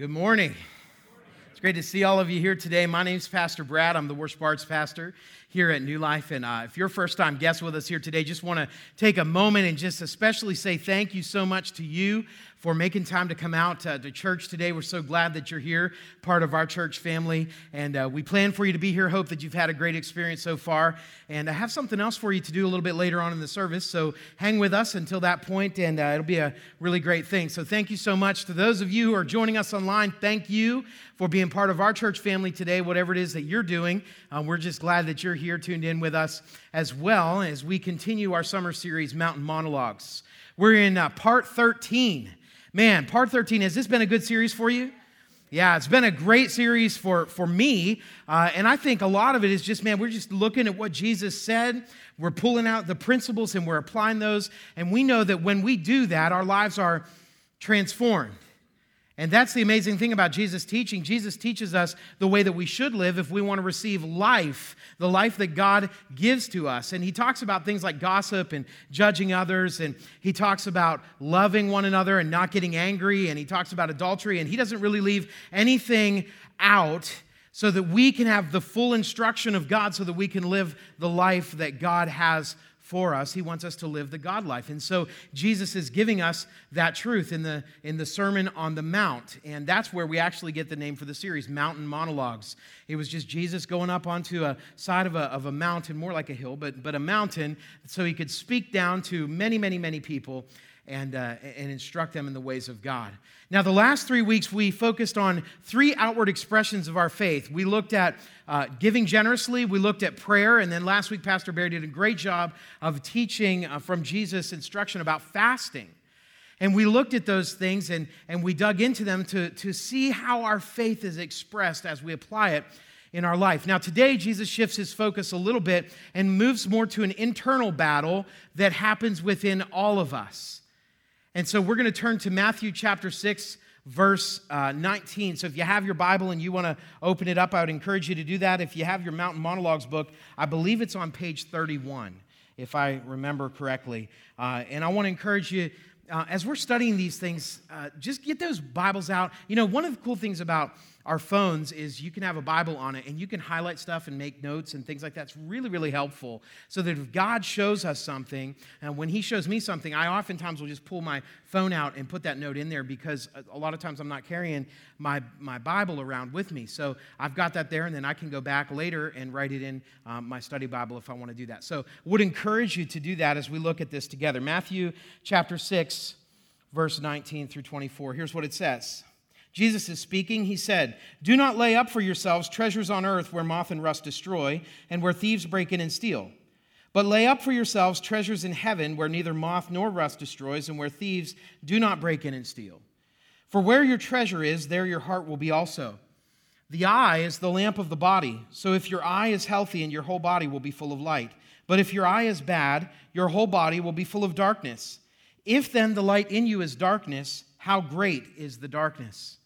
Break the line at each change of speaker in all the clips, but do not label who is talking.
Good morning. It's great to see all of you here today. My name is Pastor Brad. I'm the worship arts pastor here at New Life. And uh, if you're first time guest with us here today, just want to take a moment and just especially say thank you so much to you for making time to come out uh, to church today. We're so glad that you're here, part of our church family. And uh, we plan for you to be here. Hope that you've had a great experience so far. And I have something else for you to do a little bit later on in the service. So hang with us until that point, and uh, it'll be a really great thing. So thank you so much to those of you who are joining us online. Thank you for being part of our church family today, whatever it is that you're doing. Uh, we're just glad that you're here tuned in with us as well as we continue our summer series, Mountain Monologues. We're in uh, part 13 Man, part 13, has this been a good series for you? Yeah, it's been a great series for, for me. Uh, and I think a lot of it is just, man, we're just looking at what Jesus said. We're pulling out the principles and we're applying those. And we know that when we do that, our lives are transformed. And that's the amazing thing about Jesus' teaching. Jesus teaches us the way that we should live if we want to receive life, the life that God gives to us. And he talks about things like gossip and judging others. And he talks about loving one another and not getting angry. And he talks about adultery. And he doesn't really leave anything out so that we can have the full instruction of God so that we can live the life that God has for us. He wants us to live the God life. And so Jesus is giving us that truth in the, in the Sermon on the Mount. And that's where we actually get the name for the series, Mountain Monologues. It was just Jesus going up onto a side of a, of a mountain, more like a hill, but, but a mountain, so he could speak down to many, many, many people and, uh, and instruct them in the ways of God. Now, the last three weeks, we focused on three outward expressions of our faith. We looked at uh, giving generously, we looked at prayer, and then last week, Pastor Barry did a great job of teaching uh, from Jesus' instruction about fasting. And we looked at those things and, and we dug into them to, to see how our faith is expressed as we apply it in our life. Now, today, Jesus shifts his focus a little bit and moves more to an internal battle that happens within all of us. And so we're going to turn to Matthew chapter 6, verse uh, 19. So if you have your Bible and you want to open it up, I would encourage you to do that. If you have your Mountain Monologues book, I believe it's on page 31, if I remember correctly. Uh, and I want to encourage you. Uh, as we're studying these things, uh, just get those Bibles out. You know, one of the cool things about our phones is you can have a Bible on it and you can highlight stuff and make notes and things like that. It's really, really helpful. So that if God shows us something, and when He shows me something, I oftentimes will just pull my phone out and put that note in there because a lot of times I'm not carrying my, my Bible around with me. So I've got that there and then I can go back later and write it in um, my study Bible if I want to do that. So would encourage you to do that as we look at this together. Matthew chapter 6, verse 19 through 24. Here's what it says. Jesus is speaking. He said, Do not lay up for yourselves treasures on earth where moth and rust destroy, and where thieves break in and steal. But lay up for yourselves treasures in heaven where neither moth nor rust destroys, and where thieves do not break in and steal. For where your treasure is, there your heart will be also. The eye is the lamp of the body. So if your eye is healthy, and your whole body will be full of light. But if your eye is bad, your whole body will be full of darkness. If then the light in you is darkness, how great is the darkness?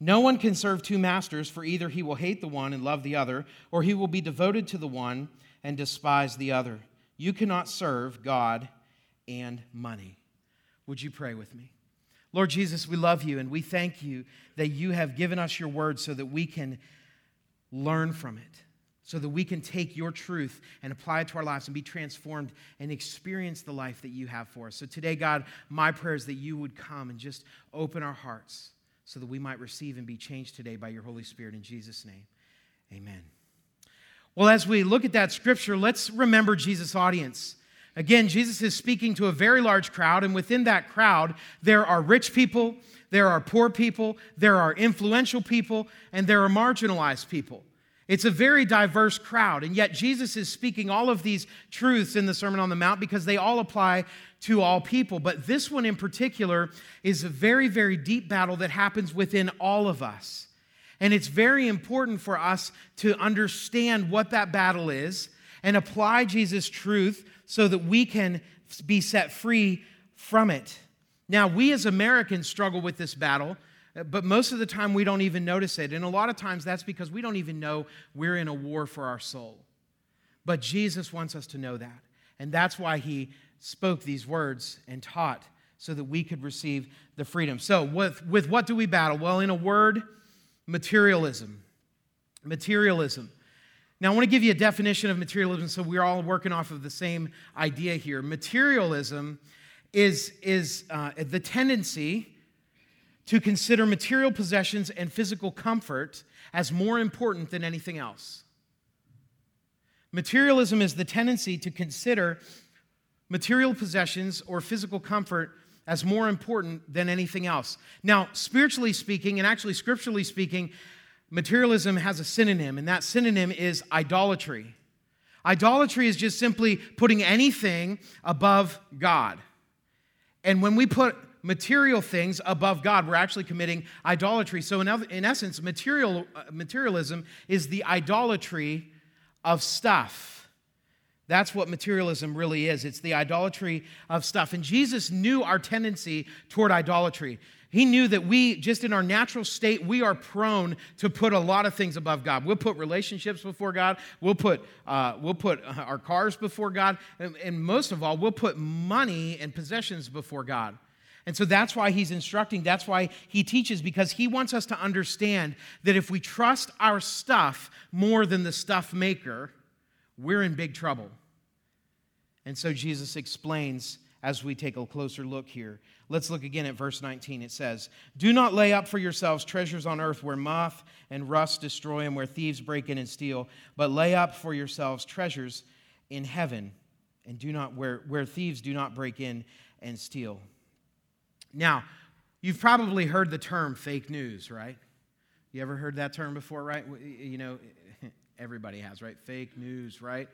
No one can serve two masters, for either he will hate the one and love the other, or he will be devoted to the one and despise the other. You cannot serve God and money. Would you pray with me? Lord Jesus, we love you and we thank you that you have given us your word so that we can learn from it, so that we can take your truth and apply it to our lives and be transformed and experience the life that you have for us. So today, God, my prayer is that you would come and just open our hearts so that we might receive and be changed today by your Holy Spirit. In Jesus' name, amen. Well, as we look at that scripture, let's remember Jesus' audience. Again, Jesus is speaking to a very large crowd, and within that crowd, there are rich people, there are poor people, there are influential people, and there are marginalized people. It's a very diverse crowd, and yet Jesus is speaking all of these truths in the Sermon on the Mount because they all apply to all people. But this one in particular is a very, very deep battle that happens within all of us. And it's very important for us to understand what that battle is and apply Jesus' truth so that we can be set free from it. Now, we as Americans struggle with this battle but most of the time, we don't even notice it. And a lot of times, that's because we don't even know we're in a war for our soul. But Jesus wants us to know that. And that's why he spoke these words and taught so that we could receive the freedom. So, with, with what do we battle? Well, in a word, materialism. Materialism. Now, I want to give you a definition of materialism so we're all working off of the same idea here. Materialism is, is uh, the tendency to consider material possessions and physical comfort as more important than anything else. Materialism is the tendency to consider material possessions or physical comfort as more important than anything else. Now, spiritually speaking, and actually scripturally speaking, materialism has a synonym, and that synonym is idolatry. Idolatry is just simply putting anything above God. And when we put material things above God, we're actually committing idolatry. So, in, in essence, material, uh, materialism is the idolatry of stuff. That's what materialism really is. It's the idolatry of stuff. And Jesus knew our tendency toward idolatry. He knew that we, just in our natural state, we are prone to put a lot of things above God. We'll put relationships before God. We'll put, uh, we'll put our cars before God. And, and most of all, we'll put money and possessions before God. And so that's why he's instructing, that's why he teaches, because he wants us to understand that if we trust our stuff more than the stuff maker, we're in big trouble. And so Jesus explains as we take a closer look here. Let's look again at verse 19. It says, Do not lay up for yourselves treasures on earth where moth and rust destroy and where thieves break in and steal, but lay up for yourselves treasures in heaven and do not where, where thieves do not break in and steal. Now, you've probably heard the term fake news, right? You ever heard that term before, right? You know, everybody has, right? Fake news, right?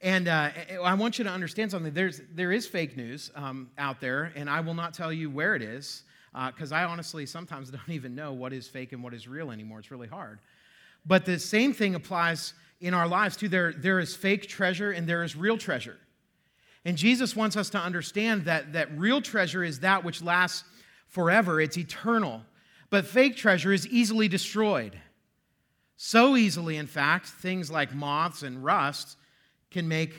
And uh, I want you to understand something. There's, there is fake news um, out there, and I will not tell you where it is because uh, I honestly sometimes don't even know what is fake and what is real anymore. It's really hard. But the same thing applies in our lives too. There, there is fake treasure and there is real treasure. And Jesus wants us to understand that, that real treasure is that which lasts forever, it's eternal. But fake treasure is easily destroyed. So easily, in fact, things like moths and rust can make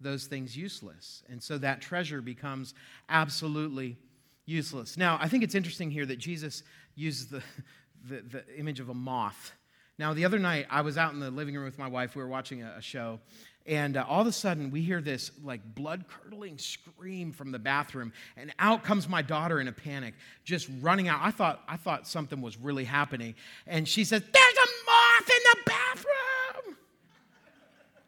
those things useless. And so that treasure becomes absolutely useless. Now, I think it's interesting here that Jesus uses the, the, the, image of a moth. Now, the other night, I was out in the living room with my wife. We were watching a, a show, and uh, all of a sudden, we hear this like blood curdling scream from the bathroom, and out comes my daughter in a panic, just running out. I thought, I thought something was really happening. And she says, There's a moth in the bathroom.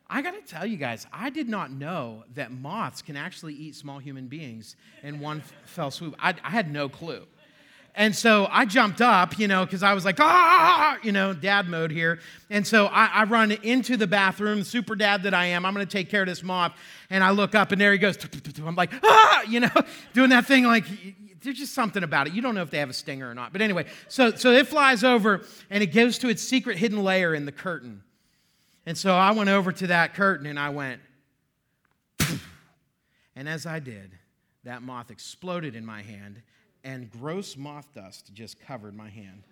I got to tell you guys, I did not know that moths can actually eat small human beings in one fell swoop. I, I had no clue. And so I jumped up, you know, because I was like, ah, you know, dad mode here. And so I, I, run into the bathroom, super dad that I am. I'm going to take care of this moth. And I look up, and there he goes. I'm like, ah, you know, doing that thing like, there's just something about it. You don't know if they have a stinger or not. But anyway, so, so it flies over, and it goes to its secret hidden layer in the curtain. And so I went over to that curtain, and I went, and as I did, that moth exploded in my hand and gross moth dust just covered my hand.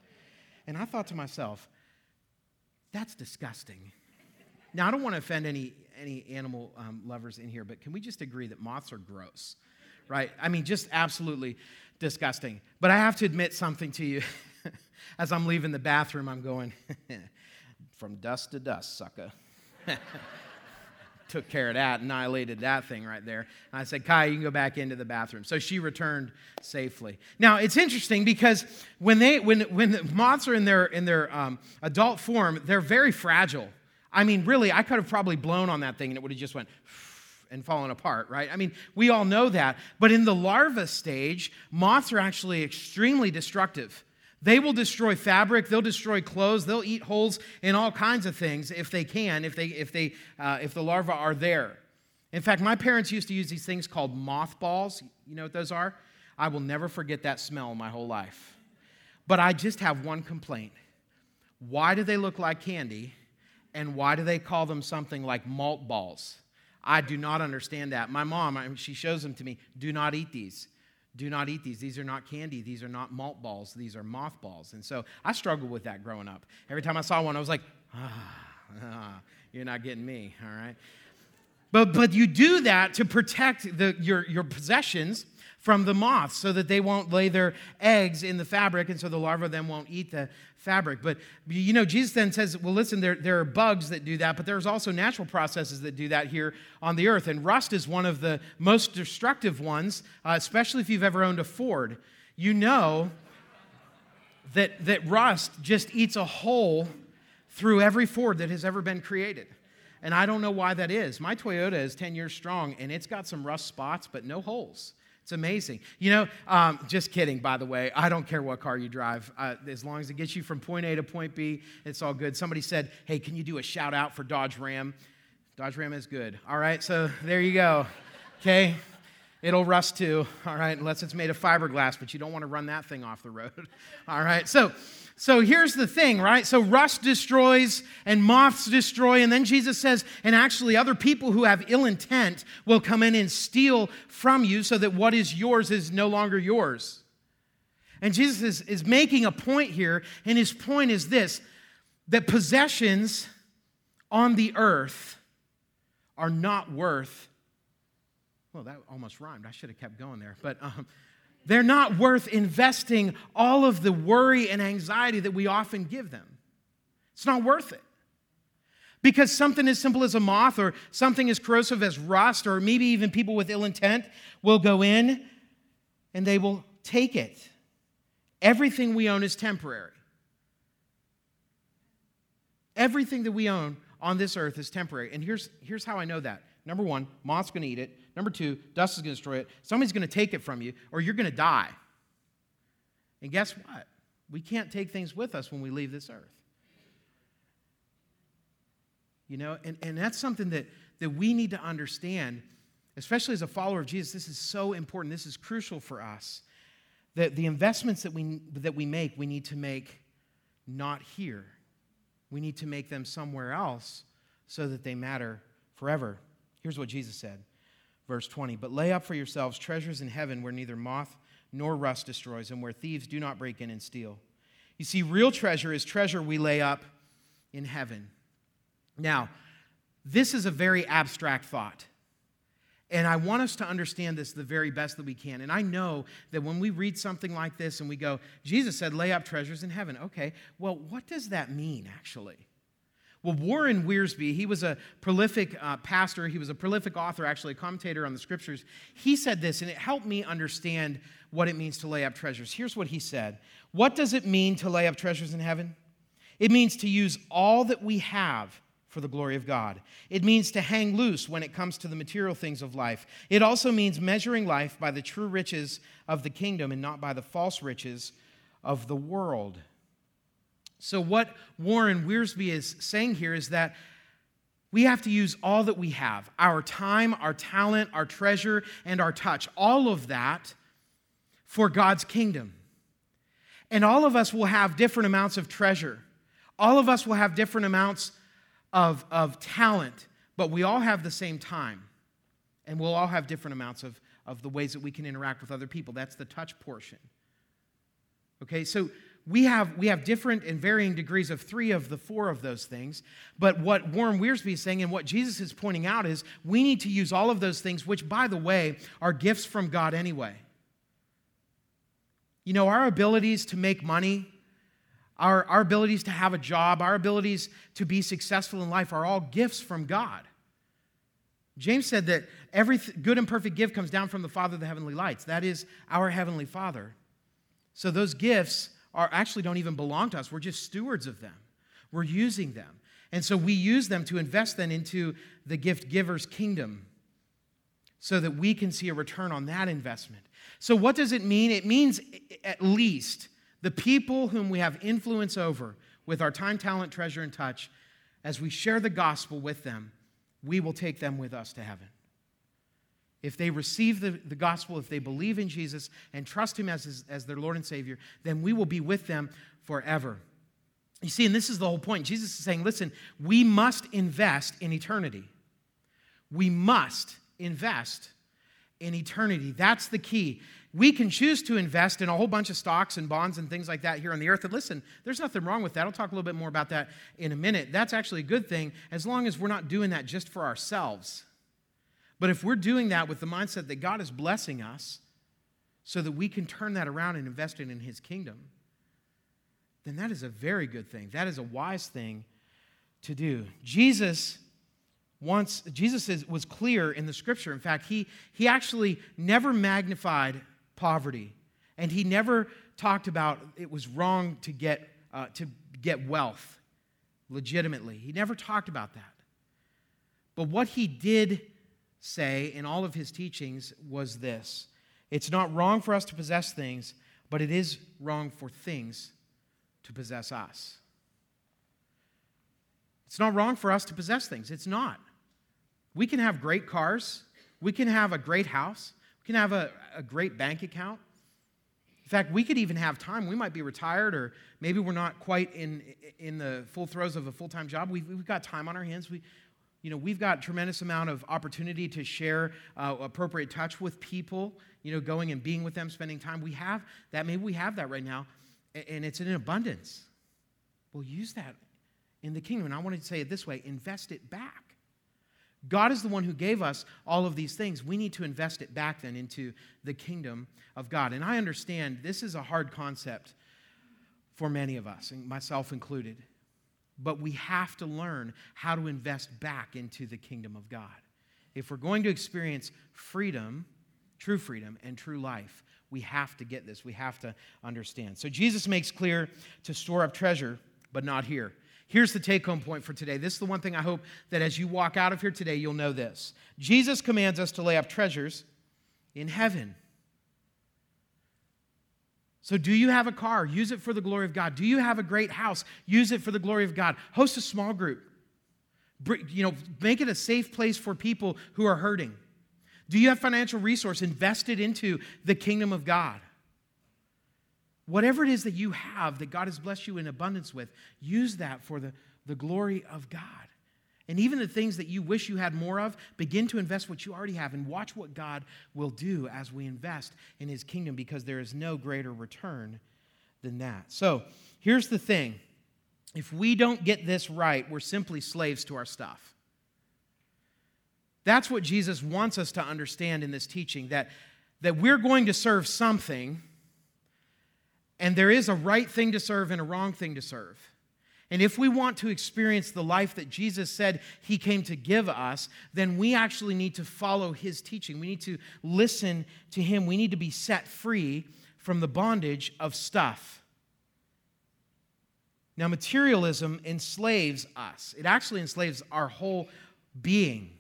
And I thought to myself, that's disgusting. Now, I don't want to offend any, any animal um, lovers in here, but can we just agree that moths are gross? Right? I mean, just absolutely disgusting. But I have to admit something to you. As I'm leaving the bathroom, I'm going, from dust to dust, sucker. took care of that, annihilated that thing right there. And I said, Kai, you can go back into the bathroom. So she returned safely. Now it's interesting because when they when when the moths are in their in their um, adult form, they're very fragile. I mean, really, I could have probably blown on that thing and it would have just went and fallen apart, right? I mean, we all know that. But in the larva stage, moths are actually extremely destructive. They will destroy fabric, they'll destroy clothes, they'll eat holes in all kinds of things if they can, if, they, if, they, uh, if the larvae are there. In fact, my parents used to use these things called mothballs. You know what those are? I will never forget that smell my whole life. But I just have one complaint. Why do they look like candy? And why do they call them something like malt balls? I do not understand that. My mom, she shows them to me. Do not eat these. Do not eat these. These are not candy. These are not malt balls. These are moth balls. And so I struggled with that growing up. Every time I saw one, I was like, ah, ah you're not getting me, all right? But, but you do that to protect the, your, your possessions from the moths so that they won't lay their eggs in the fabric and so the larvae then won't eat the fabric. But you know, Jesus then says, well, listen, there, there are bugs that do that, but there's also natural processes that do that here on the earth. And rust is one of the most destructive ones, uh, especially if you've ever owned a Ford. You know that, that rust just eats a hole through every Ford that has ever been created. And I don't know why that is. My Toyota is 10 years strong and it's got some rust spots, but no holes. It's amazing. You know, um, just kidding, by the way. I don't care what car you drive. Uh, as long as it gets you from point A to point B, it's all good. Somebody said, hey, can you do a shout out for Dodge Ram? Dodge Ram is good. All right, so there you go. Okay? It'll rust too, all right, unless it's made of fiberglass, but you don't want to run that thing off the road. All right, so so here's the thing, right? So rust destroys and moths destroy. And then Jesus says, and actually, other people who have ill intent will come in and steal from you so that what is yours is no longer yours. And Jesus is, is making a point here, and his point is this that possessions on the earth are not worth, well, that almost rhymed. I should have kept going there. But um, they're not worth investing all of the worry and anxiety that we often give them. It's not worth it. Because something as simple as a moth or something as corrosive as rust, or maybe even people with ill intent, will go in and they will take it. Everything we own is temporary. Everything that we own on this earth is temporary. And here's, here's how I know that. Number one, moth's to eat it. Number two, dust is going to destroy it. Somebody's going to take it from you, or you're going to die. And guess what? We can't take things with us when we leave this earth. You know, and, and that's something that, that we need to understand, especially as a follower of Jesus. This is so important. This is crucial for us. That the investments that we, that we make, we need to make not here. We need to make them somewhere else so that they matter forever. Here's what Jesus said verse 20. But lay up for yourselves treasures in heaven where neither moth nor rust destroys, and where thieves do not break in and steal. You see, real treasure is treasure we lay up in heaven. Now, this is a very abstract thought. And I want us to understand this the very best that we can. And I know that when we read something like this and we go, Jesus said, lay up treasures in heaven. Okay, well, what does that mean actually? Well, Warren Wiersbe, he was a prolific uh, pastor, he was a prolific author, actually, a commentator on the scriptures. He said this, and it helped me understand what it means to lay up treasures. Here's what he said What does it mean to lay up treasures in heaven? It means to use all that we have for the glory of God. It means to hang loose when it comes to the material things of life. It also means measuring life by the true riches of the kingdom and not by the false riches of the world. So, what Warren Wiersbe is saying here is that we have to use all that we have our time, our talent, our treasure, and our touch, all of that for God's kingdom. And all of us will have different amounts of treasure. All of us will have different amounts of, of talent, but we all have the same time. And we'll all have different amounts of, of the ways that we can interact with other people. That's the touch portion. Okay, so we have, we have different and varying degrees of three of the four of those things. But what Warren Wiersbe is saying and what Jesus is pointing out is we need to use all of those things, which, by the way, are gifts from God anyway. You know, our abilities to make money, our, our abilities to have a job, our abilities to be successful in life are all gifts from God. James said that every good and perfect gift comes down from the Father of the heavenly lights. That is our heavenly Father. So those gifts are actually don't even belong to us. We're just stewards of them. We're using them. And so we use them to invest then into the gift giver's kingdom so that we can see a return on that investment. So, what does it mean? It means at least the people whom we have influence over with our time, talent, treasure, and touch, as we share the gospel with them, we will take them with us to heaven. If they receive the, the gospel, if they believe in Jesus and trust Him as, his, as their Lord and Savior, then we will be with them forever. You see, and this is the whole point. Jesus is saying, listen, we must invest in eternity. We must invest in eternity. That's the key. We can choose to invest in a whole bunch of stocks and bonds and things like that here on the earth. And listen, there's nothing wrong with that. I'll talk a little bit more about that in a minute. That's actually a good thing as long as we're not doing that just for ourselves. But if we're doing that with the mindset that God is blessing us, so that we can turn that around and invest it in his kingdom, then that is a very good thing. That is a wise thing to do. Jesus once Jesus is, was clear in the scripture. In fact, he, he actually never magnified poverty, and he never talked about it was wrong to get, uh, to get wealth legitimately. He never talked about that. But what he did say in all of his teachings was this it's not wrong for us to possess things, but it is wrong for things to possess us. It's not wrong for us to possess things. It's not. We can have great cars, we can have a great house, we can have a, a great bank account. In fact, we could even have time. We might be retired, or maybe we're not quite in, in the full throes of a full time job. We've, we've got time on our hands. We, you know, we've got tremendous amount of opportunity to share uh, appropriate touch with people, you know, going and being with them, spending time. We have that. Maybe we have that right now, and it's in abundance. We'll use that in the kingdom. And I want to say it this way invest it back. God is the one who gave us all of these things. We need to invest it back then into the kingdom of God. And I understand this is a hard concept for many of us, myself included. But we have to learn how to invest back into the kingdom of God. If we're going to experience freedom, true freedom, and true life, we have to get this. We have to understand. So Jesus makes clear to store up treasure, but not here. Here's the take home point for today. This is the one thing I hope that as you walk out of here today, you'll know this. Jesus commands us to lay up treasures in heaven. So, do you have a car? Use it for the glory of God. Do you have a great house? Use it for the glory of God. Host a small group. You know, make it a safe place for people who are hurting. Do you have financial resource invested into the kingdom of God? Whatever it is that you have that God has blessed you in abundance with, use that for the, the glory of God. And even the things that you wish you had more of, begin to invest what you already have and watch what God will do as we invest in His kingdom because there is no greater return than that. So here's the thing if we don't get this right, we're simply slaves to our stuff. That's what Jesus wants us to understand in this teaching that, that we're going to serve something and there is a right thing to serve and a wrong thing to serve. And if we want to experience the life that Jesus said he came to give us, then we actually need to follow his teaching. We need to listen to him. We need to be set free from the bondage of stuff. Now, materialism enslaves us, it actually enslaves our whole being.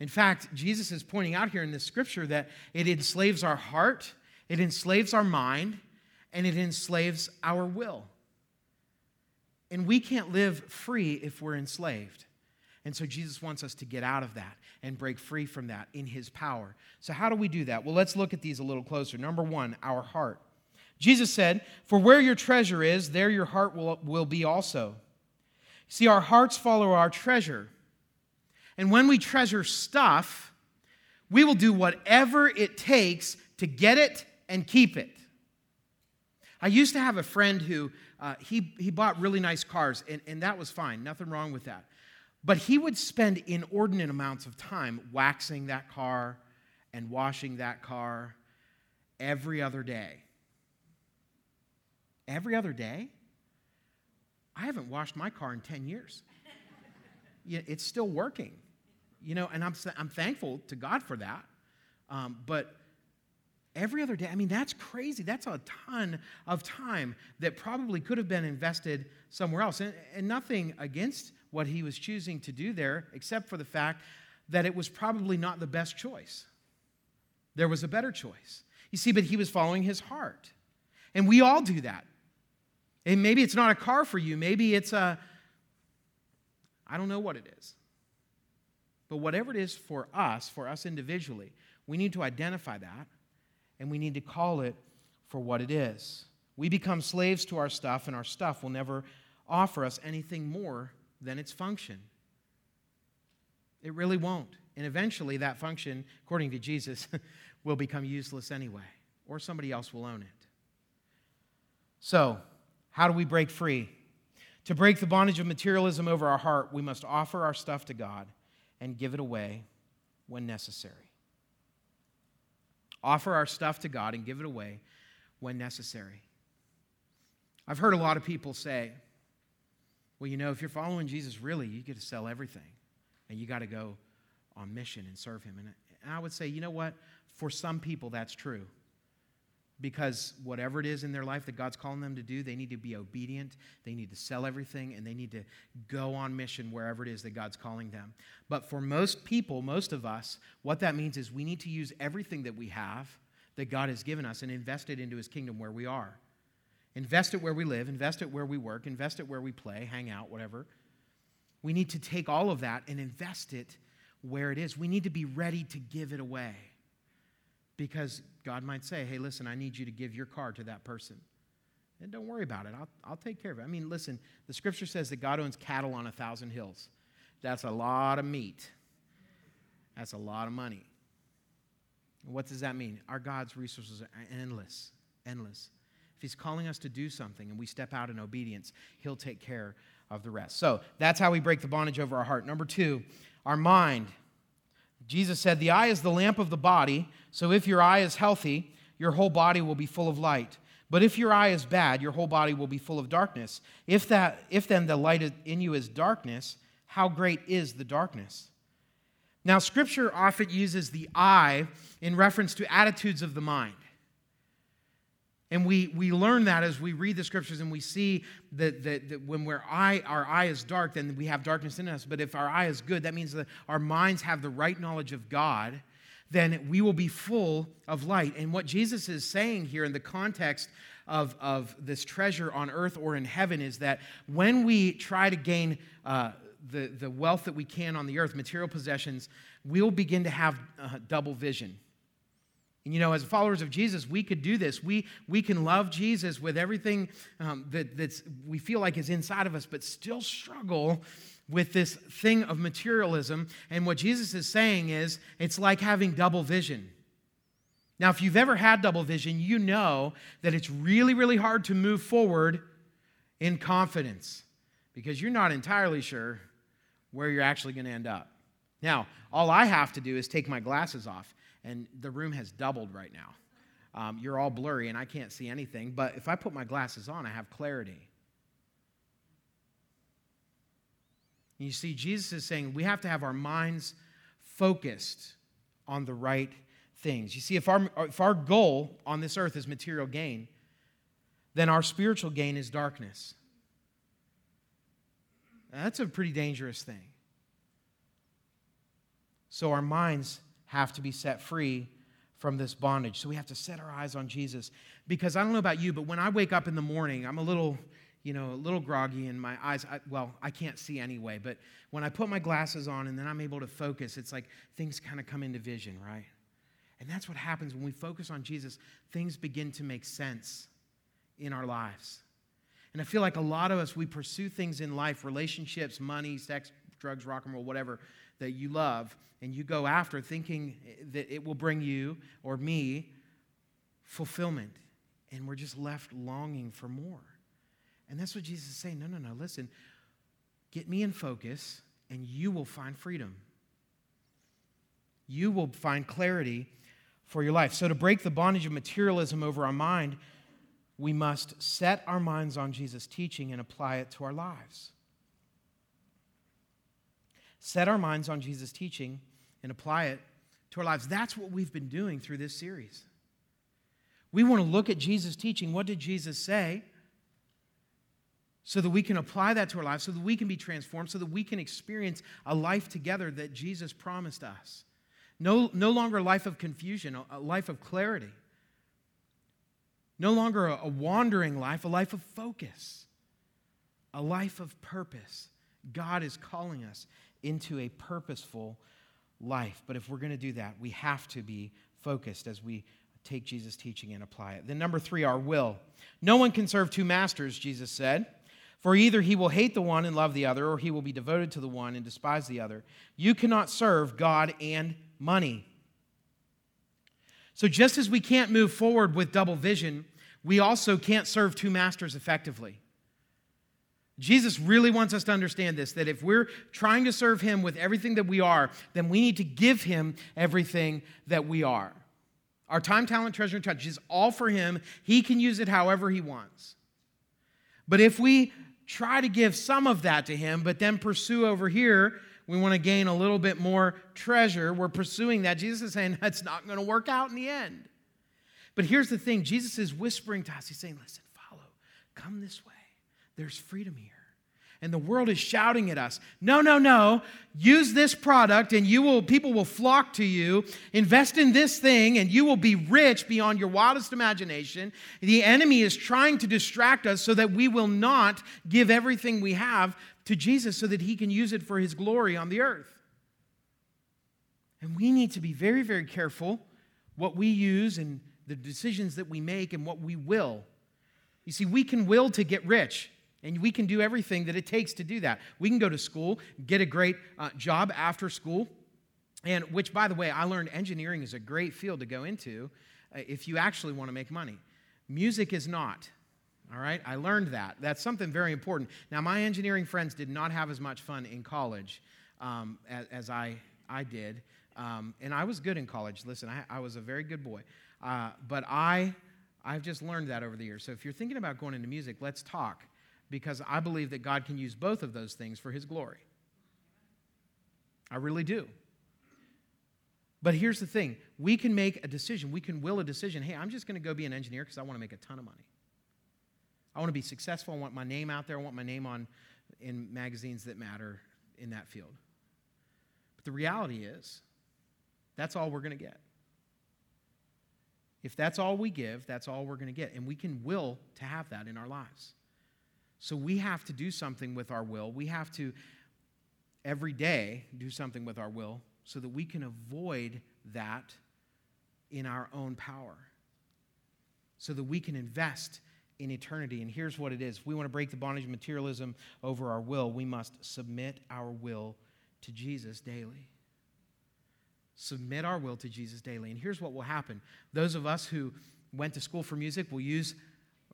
In fact, Jesus is pointing out here in this scripture that it enslaves our heart, it enslaves our mind, and it enslaves our will. And we can't live free if we're enslaved. And so Jesus wants us to get out of that and break free from that in his power. So, how do we do that? Well, let's look at these a little closer. Number one, our heart. Jesus said, For where your treasure is, there your heart will, will be also. See, our hearts follow our treasure. And when we treasure stuff, we will do whatever it takes to get it and keep it. I used to have a friend who uh, he, he bought really nice cars, and, and that was fine, nothing wrong with that. But he would spend inordinate amounts of time waxing that car and washing that car every other day. Every other day? I haven't washed my car in 10 years. it's still working, you know, and I'm, I'm thankful to God for that. Um, but every other day. I mean, that's crazy. That's a ton of time that probably could have been invested somewhere else. And, and, nothing against what he was choosing to do there, except for the fact that it was probably not the best choice. There was a better choice. You see, but he was following his heart. And we all do that. And maybe it's not a car for you, maybe it's a, I don't know what it is. But whatever it is for us, for us individually, we need to identify that and we need to call it for what it is. We become slaves to our stuff, and our stuff will never offer us anything more than its function. It really won't. And eventually, that function, according to Jesus, will become useless anyway, or somebody else will own it. So, how do we break free? To break the bondage of materialism over our heart, we must offer our stuff to God and give it away when necessary. Offer our stuff to God, and give it away when necessary. I've heard a lot of people say, well, you know, if you're following Jesus, really, you get to sell everything and you got to go on mission and serve Him. And I would say, you know what? For some people, that's true. Because whatever it is in their life that God's calling them to do, they need to be obedient. They need to sell everything and they need to go on mission wherever it is that God's calling them. But for most people, most of us, what that means is we need to use everything that we have that God has given us and invest it into His kingdom where we are. Invest it where we live, invest it where we work, invest it where we play, hang out, whatever. We need to take all of that and invest it where it is. We need to be ready to give it away. Because God might say, hey, listen, I need you to give your car to that person. And don't worry about it. I'll, I'll take care of it. I mean, listen, the scripture says that God owns cattle on a thousand hills. That's a lot of meat. That's a lot of money. What does that mean? Our God's resources are endless, endless. If He's calling us to do something and we step out in obedience, He'll take care of the rest. So that's how we break the bondage over our heart. Number two, our mind. Jesus said, The eye is the lamp of the body, so if your eye is healthy, your whole body will be full of light. But if your eye is bad, your whole body will be full of darkness. If, that, if then the light in you is darkness, how great is the darkness? Now, Scripture often uses the eye in reference to attitudes of the mind. And we, we learn that as we read the scriptures and we see that, that, that when we're eye, our eye is dark, then we have darkness in us. But if our eye is good, that means that our minds have the right knowledge of God, then we will be full of light. And what Jesus is saying here in the context of, of this treasure on earth or in heaven is that when we try to gain uh, the, the wealth that we can on the earth, material possessions, we'll begin to have uh, double vision. And you know, as followers of Jesus, we could do this. We, we can love Jesus with everything um, that that's, we feel like is inside of us, but still struggle with this thing of materialism. And what Jesus is saying is it's like having double vision. Now, if you've ever had double vision, you know that it's really, really hard to move forward in confidence because you're not entirely sure where you're actually going to end up. Now, all I have to do is take my glasses off and the room has doubled right now. Um, you're all blurry and I can't see anything, but if I put my glasses on, I have clarity. you see, Jesus is saying we have to have our minds focused on the right things. You see, if our, if our goal on this earth is material gain, then our spiritual gain is darkness. that's a pretty dangerous thing. So our minds have to be set free from this bondage. So we have to set our eyes on Jesus. Because I don't know about you, but when I wake up in the morning, I'm a little, you know, a little groggy and my eyes, I, well, I can't see anyway. But when I put my glasses on and then I'm able to focus, it's like things kind of come into vision, right? And that's what happens when we focus on Jesus. Things begin to make sense in our lives. And I feel like a lot of us, we pursue things in life relationships, money, sex, drugs, rock and roll, whatever that you love and you go after thinking that it will bring you or me fulfillment. And we're just left longing for more. And that's what Jesus is saying. No, no, no. Listen, get me in focus and you will find freedom. You will find clarity for your life. So, to break the bondage of materialism over our mind, we must set our minds on Jesus' teaching and apply it to our lives set our minds on Jesus' teaching and apply it to our lives. That's what we've been doing through this series. We want to look at Jesus' teaching. What did Jesus say? So that we can apply that to our lives, so that we can be transformed, so that we can experience a life together that Jesus promised us. No, no longer a life of confusion, a life of clarity. No longer a, a wandering life, a life of focus, a life of purpose. God is calling us into a purposeful life. But if we're going to do that, we have to be focused as we take Jesus' teaching and apply it. Then, number three, our will. No one can serve two masters, Jesus said. For either he will hate the one and love the other, or he will be devoted to the one and despise the other. You cannot serve God and money. So, just as we can't move forward with double vision, we also can't serve two masters effectively. Jesus really wants us to understand this that if we're trying to serve Him with everything that we are, then we need to give Him everything that we are. Our time, talent, treasure, and touch is all for Him. He can use it however He wants. But if we try to give some of that to Him, but then pursue over here, we want to gain a little bit more treasure, we're pursuing that. Jesus is saying that's not going to work out in the end. But here's the thing Jesus is whispering to us. He's saying, listen, follow, come this way. There's freedom here. And the world is shouting at us no no no use this product and you will people will flock to you. Invest in this thing and you will be rich beyond your wildest imagination. The enemy is trying to distract us so that we will not give everything we have to jesus so that he can use it for his glory on the earth. And we need to be very very careful what we use and the decisions that we make and what we will. You see we can will to get rich and we can do everything that it takes to do that. We can go to school, get a great uh, job after school, and which, by the way, I learned engineering is a great field to go into uh, if you actually want to make money. Music is not. All right, I learned that. That's something very important. Now, my engineering friends did not have as much fun in college um, as, as, I, I did. Um, and I was good in college. Listen, I, I was a very good boy. Uh, but I, I've just learned that over the years. So if you're thinking about going into music, let's talk because I believe that God can use both of those things for His glory. I really do. But here's the thing we can make a decision, we can will a decision. Hey, I'm just going to go be an engineer because I want to make a ton of money. I want to be successful. I want my name out there. I want my name on in magazines that matter in that field. But the reality is, that's all we're going to get. If that's all we give, that's all we're going to get. And we can will to have that in our lives. So we have to do something with our will. We have to every day do something with our will so that we can avoid that in our own power. So that we can invest in eternity. And here's what it is if we want to break the bondage of materialism over our will, we must submit our will to Jesus daily. Submit our will to Jesus daily. And here's what will happen those of us who went to school for music will use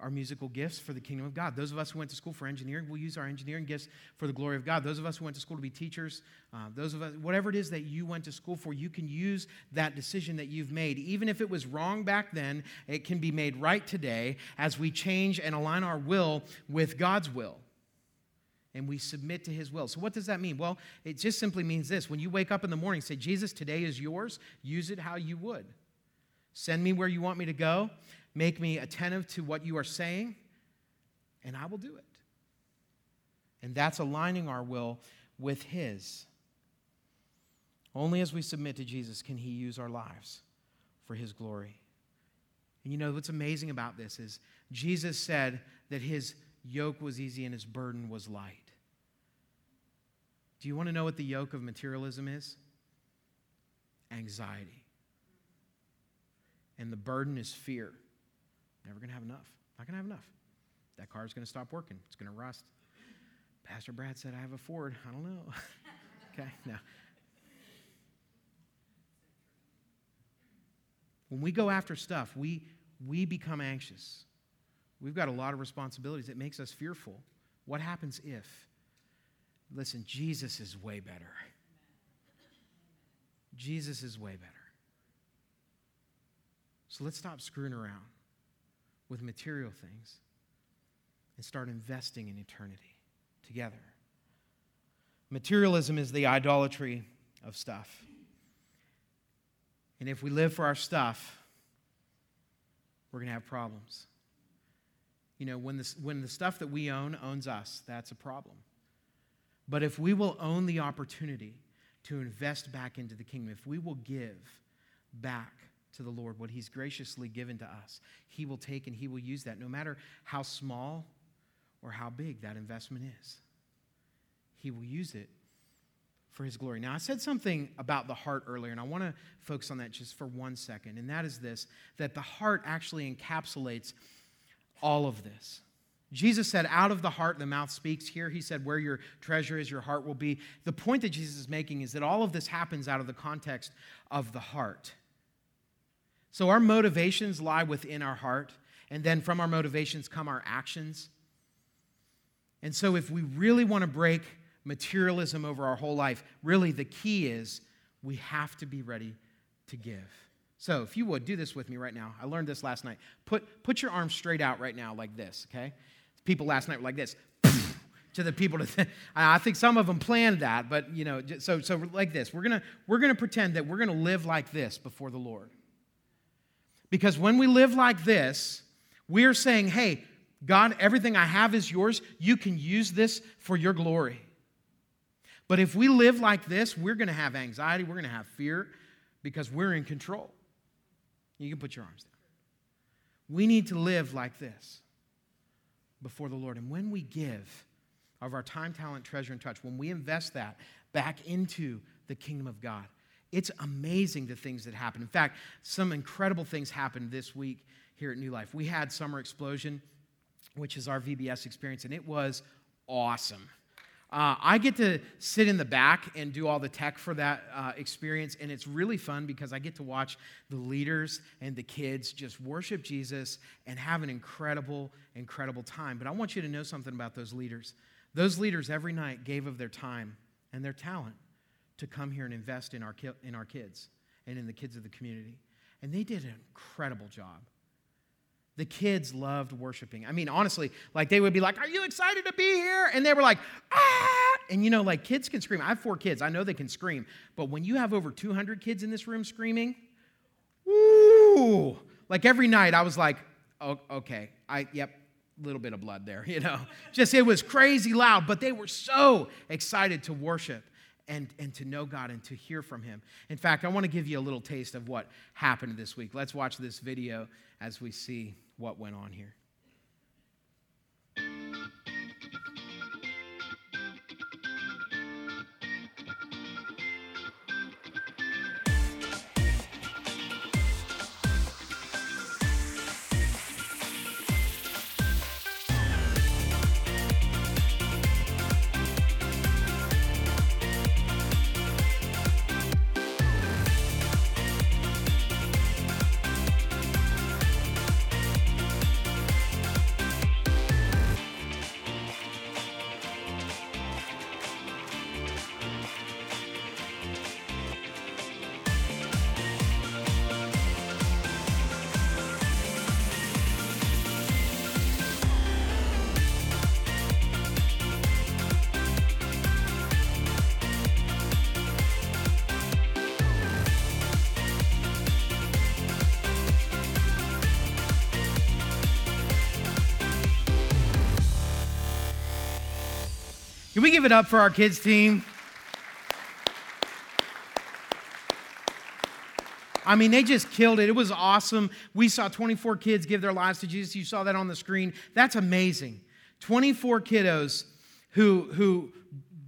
our musical gifts for the kingdom of God. Those of us who went to school for engineering will use our engineering gifts for the glory of God. Those of us who went to school to be teachers, uh, those of us, whatever it is that you went to school for, you can use that decision that you've made. Even if it was wrong back then, it can be made right today as we change and align our will with God's will. And we submit to his will. So, what does that mean? Well, it just simply means this. When you wake up in the morning, say, Jesus, today is yours, use it how you would. Send me where you want me to go. Make me attentive to what you are saying, and I will do it. And that's aligning our will with His. Only as we submit to Jesus can He use our lives for His glory. And you know what's amazing about this is Jesus said that His yoke was easy and His burden was light. Do you want to know what the yoke of materialism is? Anxiety. And the burden is fear. Never going to have enough. Not going to have enough. That car's going to stop working. It's going to rust. Pastor Brad said, I have a Ford. I don't know. okay, now. When we go after stuff, we, we become anxious. We've got a lot of responsibilities. It makes us fearful. What happens if? Listen, Jesus is way better. Jesus is way better. So let's stop screwing around with material things and start investing in eternity together. Materialism is the idolatry of stuff. And if we live for our stuff, we're going to have problems. You know, when, this, when the stuff that we own owns us, that's a problem. But if we will own the opportunity to invest back into the kingdom, if we will give back to the Lord, what He's graciously given to us, He will take and He will use that no matter how small or how big that investment is. He will use it for His glory. Now, I said something about the heart earlier, and I want to focus on that just for one second, and that is this that the heart actually encapsulates all of this. Jesus said, out of the heart, the mouth speaks. Here, he said, where your treasure is, your heart will be. The point that Jesus is making is that all of this happens out of the context of the heart. So our motivations lie within our heart, and then from our motivations come our actions. And so if we really want to break materialism over our whole life, really the key is we have to be ready to give. So if you would, do this with me right now. I learned this last night. Put, put your arms straight out right now like this, okay? People last night were like this. to the people to I think some of them planned that, but you know, so so like this. We're to we're to pretend that we're to live like this before the Lord. Because when we live like this, we're saying, "Hey, God, everything I have is yours. You can use this for your glory." But if we live like this, we're going to have anxiety, we're going to have fear because we're in control. You can put your arms down. We need to live like this before the Lord. And when we give of our time, talent, treasure, and touch, when we invest that back into the kingdom of God, it's amazing the things that happen. In fact, some incredible things happened this week here at New Life. We had Summer Explosion, which is our VBS experience, and it was awesome. Uh, I get to sit in the back and do all the tech for that uh, experience, and it's really fun because I get to watch the leaders and the kids just worship Jesus and have an incredible, incredible time. But I want you to know something about those leaders. Those leaders every night gave of their time and their talent to come here and invest in our, ki- in our kids and in the kids of the community. And they did an incredible job. The kids loved worshiping. I mean, honestly, like they would be like, Are you excited to be here? And they were like, Ah! And you know, like kids can scream. I have four kids. I know they can scream. But when you have over 200 kids in this room screaming, woo! Like every night I was like, oh, Okay, I, yep, little bit of blood there, you know. Just it was crazy loud, but they were so excited to worship and, and to know God and to hear from Him. In fact, I want to give you a little taste of what happened this week. Let's watch this video as we see what went on here. Can we give it up for our kids' team? I mean, they just killed it. It was awesome. We saw 24 kids give their lives to Jesus. You saw that on the screen. That's amazing. 24 kiddos who, who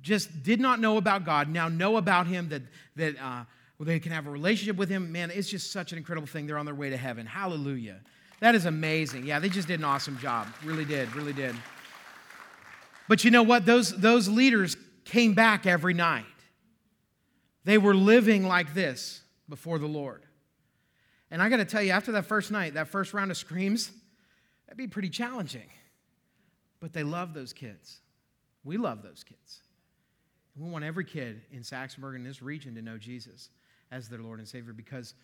just did not know about God now know about Him, that, that uh, they can have a relationship with Him. Man, it's just such an incredible thing. They're on their way to heaven. Hallelujah. That is amazing. Yeah, they just did an awesome job. Really did, really did. But you know what? Those, those leaders came back every night. They were living like this before the Lord. And I got to tell you, after that first night, that first round of screams, that'd be pretty challenging. But they love those kids. We love those kids. We want every kid in Saxonburg and this region to know Jesus as their Lord and Savior because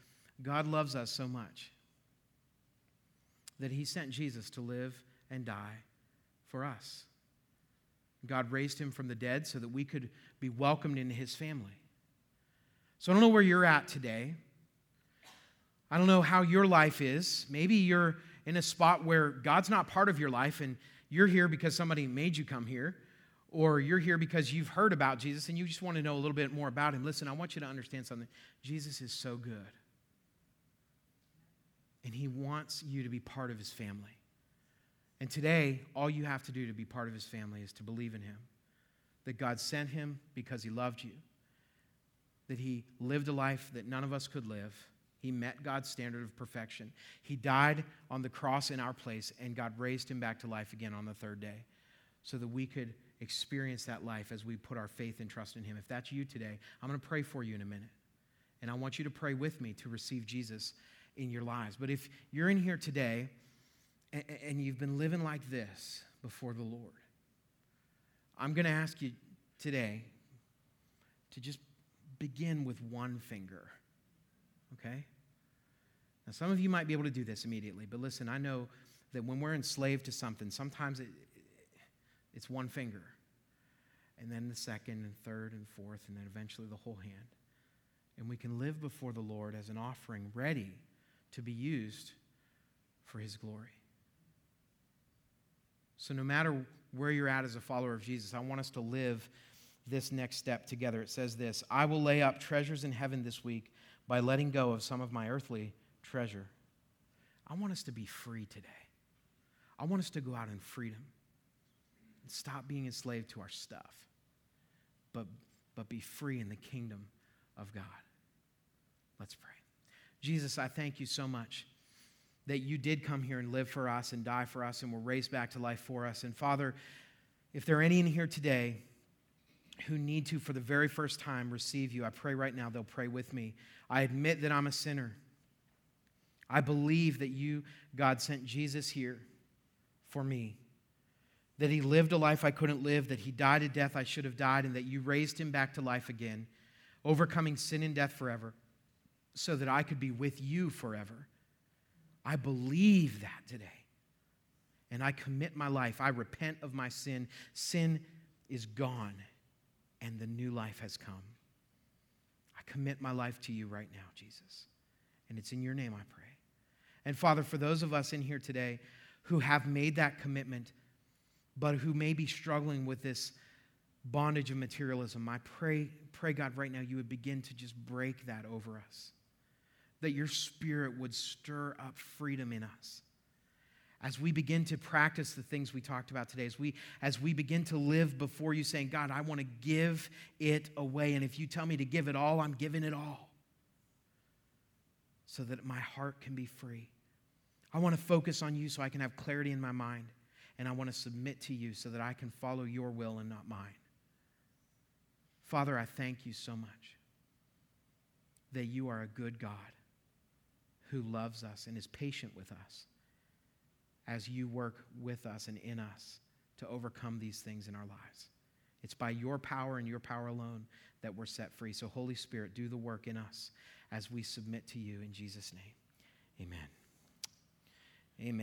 God loves us so much that He sent Jesus to live and die for us. God raised him from the dead so that we could be welcomed into his family. So I don't know where you're at today. I don't know how your life is. Maybe you're in a spot where God's not part of your life and you're here because somebody made you come here, or you're here because you've heard about Jesus and you just want to know a little bit more about him. Listen, I want you to understand something. Jesus is so good. And he wants you to be part of his family. And today, all you have to do to be part of his family is to believe in him. That God sent him because he loved you. That he lived a life that none of us could live. He met God's standard of perfection. He died on the cross in our place, and God raised him back to life again on the third day so that we could experience that life as we put our faith and trust in him. If that's you today, I'm going to pray for you in a minute. And I want you to pray with me to receive Jesus in your lives. But if you're in here today, and you've been living like this before the Lord, I'm going to ask you today to just begin with one finger, okay? Now, some of you might be able to do this immediately, but listen, I know that when we're enslaved to something, sometimes it, it's one finger, and then the second, and third, and fourth, and then eventually the whole hand. And we can live before the Lord as an offering ready to be used for His glory. So, no matter where you're at as a follower of Jesus, I want us to live this next step together. It says this I will lay up treasures in heaven this week by letting go of some of my earthly treasure. I want us to be free today. I want us to go out in freedom and stop being enslaved to our stuff, but, but be free in the kingdom of God. Let's pray. Jesus, I thank you so much that you did come here and live for us and die for us and were raised back to life for us. And Father, if there are any in here today who need to, for the very first time, receive you, I pray right now they'll pray with me. I admit that I'm a sinner. I believe that you, God, sent Jesus here for me, that he lived a life I couldn't live, that he died a death I should have died, and that you raised him back to life again, overcoming sin and death forever, so that I could be with you forever. I believe that today. And I commit my life. I repent of my sin. Sin is gone, and the new life has come. I commit my life to you right now, Jesus. And it's in your name I pray. And Father, for those of us in here today who have made that commitment, but who may be struggling with this bondage of materialism, I pray, pray God, right now you would begin to just break that over us that your spirit would stir up freedom in us. As we begin to practice the things we talked about today as we as we begin to live before you saying god i want to give it away and if you tell me to give it all i'm giving it all. So that my heart can be free. I want to focus on you so i can have clarity in my mind and i want to submit to you so that i can follow your will and not mine. Father i thank you so much that you are a good god who loves us and is patient with us as you work with us and in us to overcome these things in our lives. It's by your power and your power alone that we're set free. So, Holy Spirit, do the work in us as we submit to you in Jesus' name. Amen. Amen.